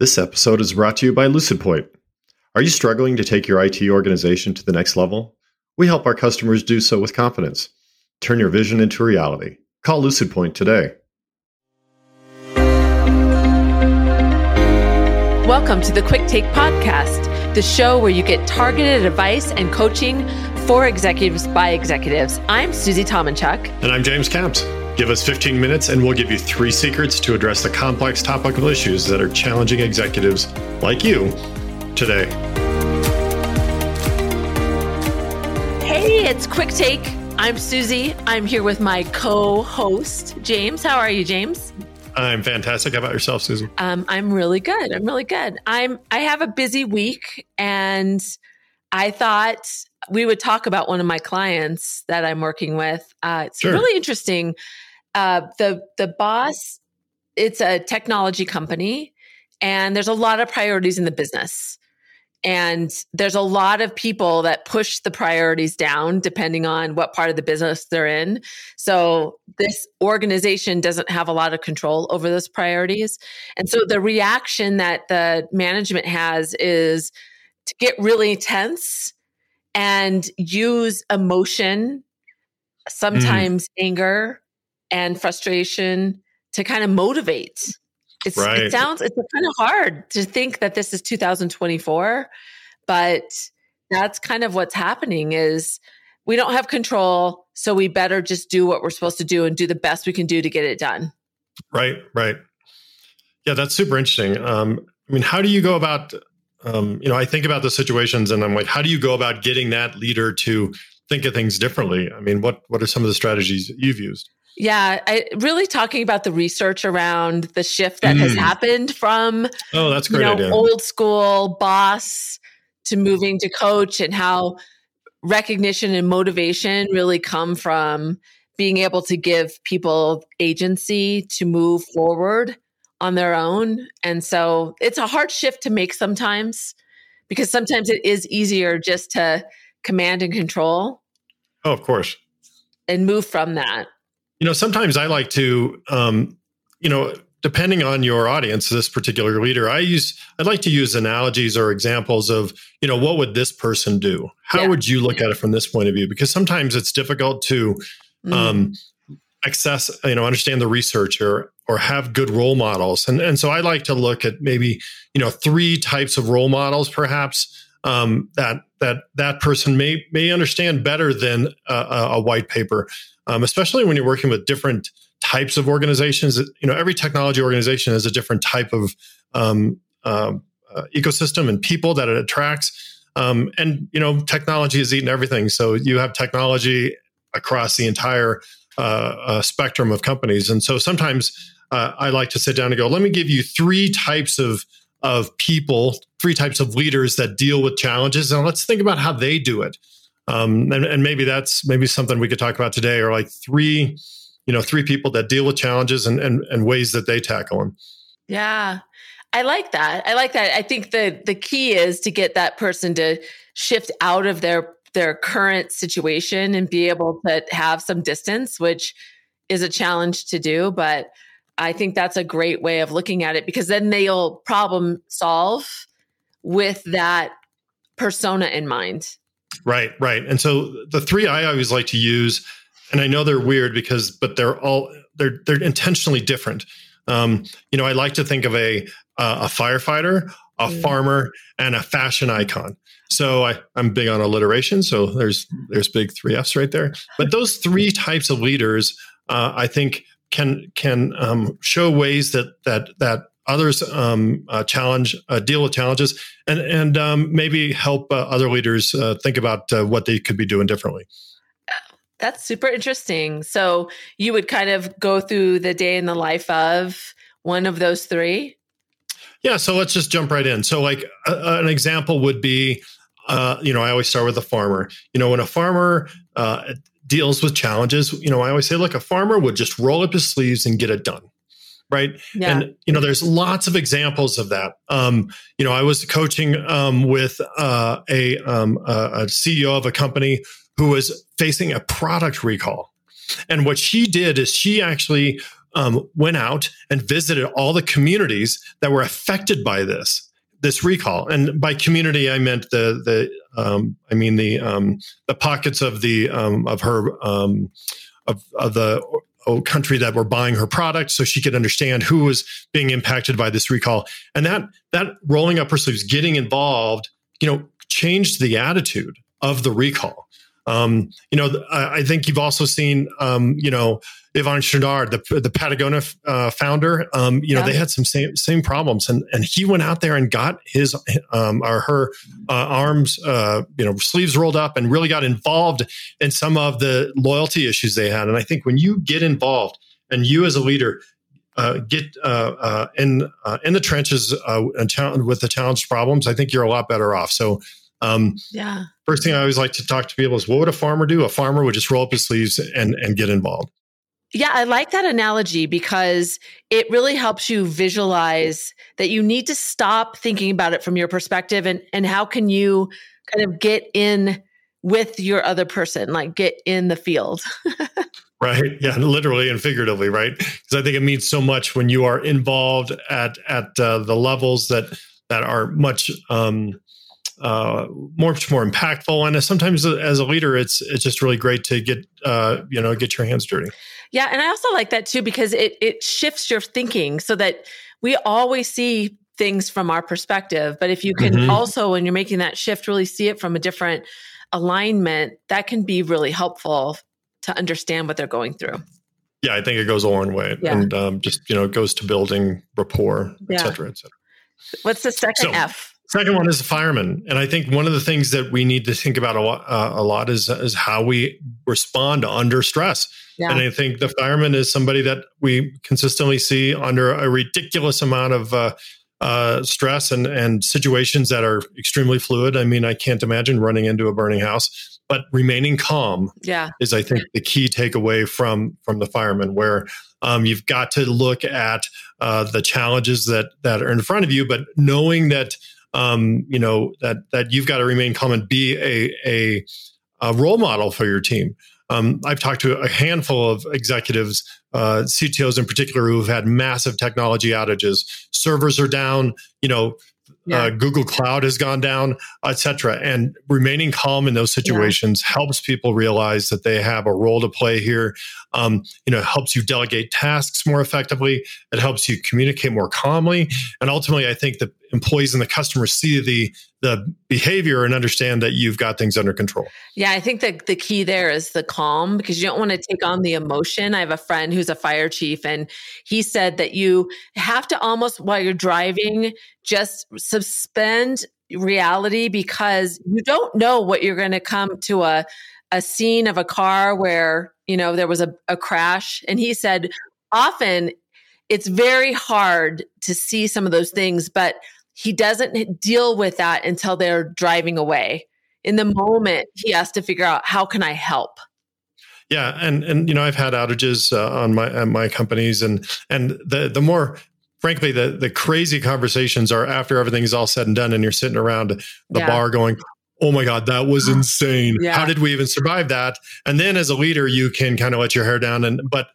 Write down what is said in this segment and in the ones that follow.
This episode is brought to you by LucidPoint. Are you struggling to take your IT organization to the next level? We help our customers do so with confidence. Turn your vision into reality. Call LucidPoint today. Welcome to the Quick Take Podcast, the show where you get targeted advice and coaching for executives by executives. I'm Susie Tomenchuk. And I'm James Kamps. Give us 15 minutes and we'll give you three secrets to address the complex topical issues that are challenging executives like you today. Hey, it's Quick Take. I'm Susie. I'm here with my co host, James. How are you, James? I'm fantastic. How about yourself, Susan? Um, I'm really good. I'm really good. I'm I have a busy week and I thought we would talk about one of my clients that I'm working with. Uh, it's sure. really interesting uh, the the boss it's a technology company and there's a lot of priorities in the business and there's a lot of people that push the priorities down depending on what part of the business they're in so this organization doesn't have a lot of control over those priorities and so the reaction that the management has is to get really tense and use emotion sometimes mm. anger and frustration to kind of motivate. It's, right. It sounds it's kind of hard to think that this is 2024, but that's kind of what's happening is we don't have control, so we better just do what we're supposed to do and do the best we can do to get it done. Right, right. Yeah, that's super interesting. Um, I mean, how do you go about um, you know, I think about the situations and I'm like, how do you go about getting that leader to think of things differently? I mean, what what are some of the strategies that you've used? Yeah, I really talking about the research around the shift that mm. has happened from oh, that's great you know, idea. old school boss to moving to coach, and how recognition and motivation really come from being able to give people agency to move forward on their own. And so it's a hard shift to make sometimes because sometimes it is easier just to command and control. Oh, of course. And move from that. You know, sometimes I like to, um, you know, depending on your audience, this particular leader, I use, I'd like to use analogies or examples of, you know, what would this person do? How yeah. would you look at it from this point of view? Because sometimes it's difficult to mm. um, access, you know, understand the research or, or have good role models. And, and so I like to look at maybe, you know, three types of role models, perhaps, um, that that that person may may understand better than a, a white paper um, especially when you're working with different types of organizations. You know, every technology organization has a different type of um, uh, uh, ecosystem and people that it attracts. Um, and you know, technology has eaten everything. So you have technology across the entire uh, uh spectrum of companies. And so sometimes uh, I like to sit down and go, let me give you three types of of people, three types of leaders that deal with challenges, and let's think about how they do it. Um, and, and maybe that's maybe something we could talk about today, or like three, you know, three people that deal with challenges and and, and ways that they tackle them. Yeah, I like that. I like that. I think the the key is to get that person to shift out of their their current situation and be able to have some distance, which is a challenge to do, but I think that's a great way of looking at it because then they'll problem solve with that persona in mind. Right, right. And so the three I always like to use, and I know they're weird because, but they're all they're they're intentionally different. Um, you know, I like to think of a uh, a firefighter, a mm. farmer, and a fashion icon. So I, I'm big on alliteration. So there's there's big three F's right there. But those three types of leaders, uh, I think, can can um, show ways that that that others um, uh, challenge uh, deal with challenges and and um, maybe help uh, other leaders uh, think about uh, what they could be doing differently. That's super interesting. So you would kind of go through the day in the life of one of those three? Yeah so let's just jump right in. So like an example would be uh, you know i always start with a farmer. You know when a farmer deals with challenges you know i always say look a farmer would just roll up his sleeves and get it done right? Yeah. and you know there's lots of examples of that. Um, you know i was coaching um, with uh, a, um, a, ceo of a company who was facing a product recall. And what she did is she actually um, went out and visited all the communities that were affected by this this recall. And by community, I meant the the um, I mean the um, the pockets of the um, of her um, of, of the country that were buying her product, so she could understand who was being impacted by this recall. And that that rolling up her sleeves, getting involved, you know, changed the attitude of the recall. Um, you know, I, I, think you've also seen, um, you know, Yvon Chouinard, the the Patagonia uh, founder. Um, you know, yeah. they had some same same problems, and and he went out there and got his um, or her uh, arms, uh, you know, sleeves rolled up, and really got involved in some of the loyalty issues they had. And I think when you get involved, and you as a leader uh, get uh, uh, in uh, in the trenches uh, and with the challenge problems, I think you're a lot better off. So um, yeah. First thing I always like to talk to people is what would a farmer do? A farmer would just roll up his sleeves and, and get involved. Yeah, I like that analogy because it really helps you visualize that you need to stop thinking about it from your perspective and, and how can you kind of get in with your other person, like get in the field. right yeah literally and figuratively right because i think it means so much when you are involved at at uh, the levels that that are much um uh, much more impactful. And sometimes as a leader, it's it's just really great to get uh, you know get your hands dirty. Yeah, and I also like that too because it it shifts your thinking so that we always see things from our perspective. But if you can mm-hmm. also, when you're making that shift, really see it from a different alignment, that can be really helpful to understand what they're going through. Yeah, I think it goes a long way, yeah. and um, just you know, it goes to building rapport, et cetera, et cetera. What's the second so, F? Second one is a fireman, and I think one of the things that we need to think about a lot, uh, a lot is is how we respond under stress. Yeah. And I think the fireman is somebody that we consistently see under a ridiculous amount of uh, uh, stress and and situations that are extremely fluid. I mean, I can't imagine running into a burning house, but remaining calm yeah. is, I think, the key takeaway from from the fireman, where um, you've got to look at uh, the challenges that that are in front of you, but knowing that um, you know that that you've got to remain calm and be a, a, a role model for your team. Um, I've talked to a handful of executives, uh, CTOs in particular, who have had massive technology outages. Servers are down. You know, yeah. uh, Google Cloud has gone down, etc. And remaining calm in those situations yeah. helps people realize that they have a role to play here. Um, you know, helps you delegate tasks more effectively. It helps you communicate more calmly, and ultimately, I think the employees and the customers see the the behavior and understand that you've got things under control. Yeah, I think that the key there is the calm because you don't want to take on the emotion. I have a friend who's a fire chief and he said that you have to almost while you're driving just suspend reality because you don't know what you're going to come to a a scene of a car where, you know, there was a, a crash and he said often it's very hard to see some of those things but he doesn't deal with that until they're driving away. In the moment, he has to figure out how can I help. Yeah, and and you know I've had outages uh, on my at my companies, and and the the more frankly the the crazy conversations are after everything's all said and done, and you're sitting around the yeah. bar going, oh my god that was insane yeah. how did we even survive that and then as a leader you can kind of let your hair down and but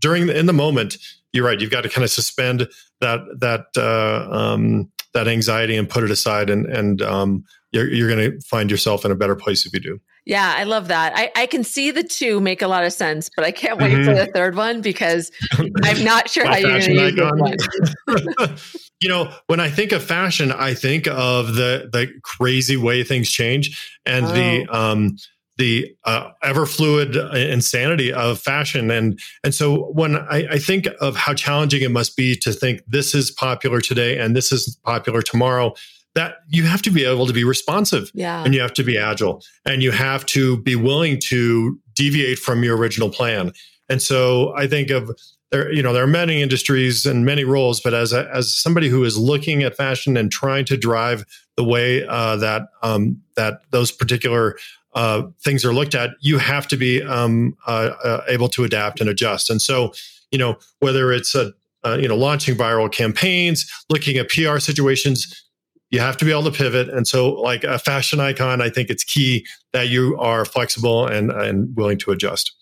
during the, in the moment you're right you've got to kind of suspend that that uh, um, that anxiety and put it aside and and um, you're, you're going to find yourself in a better place if you do yeah i love that I, I can see the two make a lot of sense but i can't wait mm-hmm. for the third one because i'm not sure how you're going to use one you know when i think of fashion i think of the the crazy way things change and oh. the um the uh, ever fluid insanity of fashion. And, and so when I, I, think of how challenging it must be to think this is popular today and this is popular tomorrow, that you have to be able to be responsive yeah. and you have to be agile and you have to be willing to deviate from your original plan. And so I think of there, you know, there are many industries and many roles, but as a, as somebody who is looking at fashion and trying to drive the way uh, that um, that those particular uh, things are looked at, you have to be um, uh, uh, able to adapt and adjust. And so, you know, whether it's a, uh, you know launching viral campaigns, looking at PR situations, you have to be able to pivot. And so, like a fashion icon, I think it's key that you are flexible and and willing to adjust.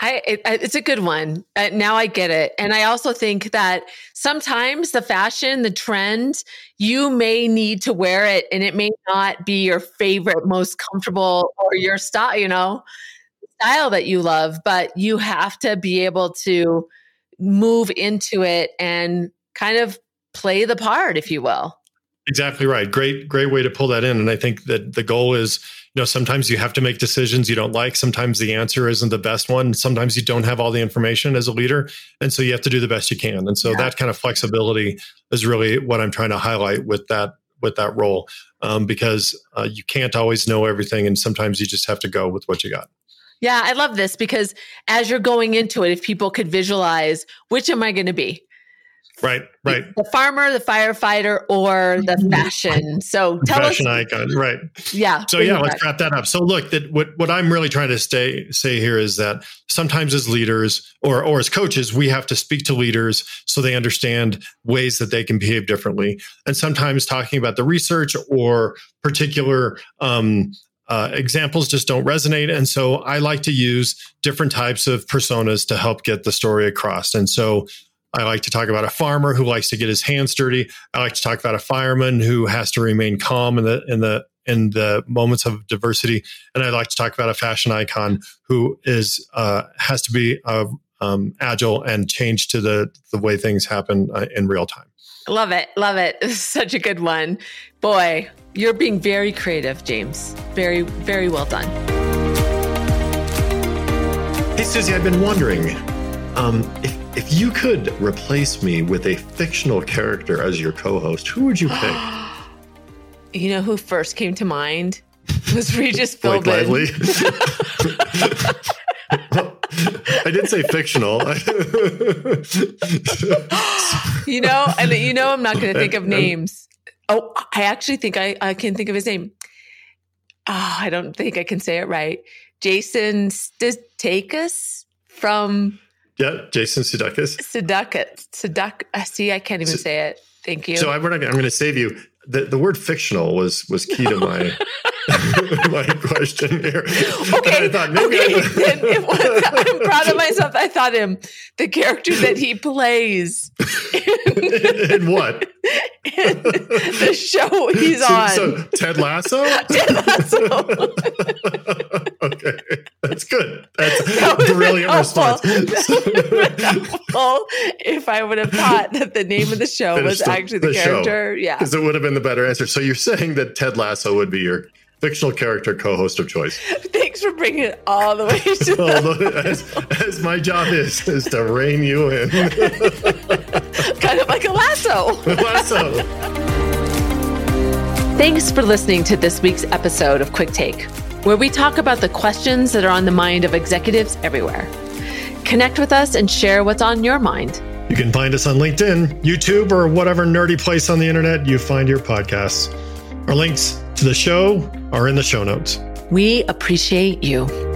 I it, it's a good one. Uh, now I get it, and I also think that sometimes the fashion, the trend, you may need to wear it, and it may not be your favorite, most comfortable, or your style. You know, style that you love, but you have to be able to move into it and kind of play the part, if you will. Exactly right. Great, great way to pull that in. And I think that the goal is, know, sometimes you have to make decisions you don't like. Sometimes the answer isn't the best one. Sometimes you don't have all the information as a leader. And so you have to do the best you can. And so yeah. that kind of flexibility is really what I'm trying to highlight with that with that role um, because uh, you can't always know everything and sometimes you just have to go with what you got yeah i love this because as you're going into it if people could visualize which am i going to be Right, right. The farmer, the firefighter, or the mm-hmm. fashion. So tell fashion us, icon, right? Yeah. So yeah, let's wrap that up. So look, that what what I'm really trying to stay say here is that sometimes as leaders or or as coaches, we have to speak to leaders so they understand ways that they can behave differently, and sometimes talking about the research or particular um, uh, examples just don't resonate. And so I like to use different types of personas to help get the story across. And so I like to talk about a farmer who likes to get his hands dirty. I like to talk about a fireman who has to remain calm in the in the in the moments of diversity, and I like to talk about a fashion icon who is uh, has to be uh, um, agile and change to the the way things happen uh, in real time. Love it, love it. Such a good one, boy. You're being very creative, James. Very, very well done. Hey, Susie, I've been wondering um, if if you could replace me with a fictional character as your co-host, who would you pick? you know who first came to mind was Regis Philbin. I did say fictional. you know, and you know, I'm not going to think of names. Oh, I actually think I, I can think of his name. Oh, I don't think I can say it right. Jason Stathakis from yeah, Jason Sudeikis. Sudeikis. Sudek. Uh, see, I can't even say it. Thank you. So I'm going to save you. The, the word fictional was was key to my my question here. Okay, I thought okay. I was, I'm proud of myself. I thought him the character that he plays in, in what in the show he's so, on. So Ted Lasso. Ted Lasso. okay, that's good. That's that a brilliant response. if I would have thought that the name of the show was actually the, the character, show. yeah, because it would have been the better answer. So you're saying that Ted Lasso would be your fictional character co-host of choice. Thanks for bringing it all the way to the- as, as, my job is is to rein you in, kind of like a lasso. lasso. Thanks for listening to this week's episode of Quick Take, where we talk about the questions that are on the mind of executives everywhere. Connect with us and share what's on your mind. You can find us on LinkedIn, YouTube, or whatever nerdy place on the internet you find your podcasts. Our links to the show are in the show notes. We appreciate you.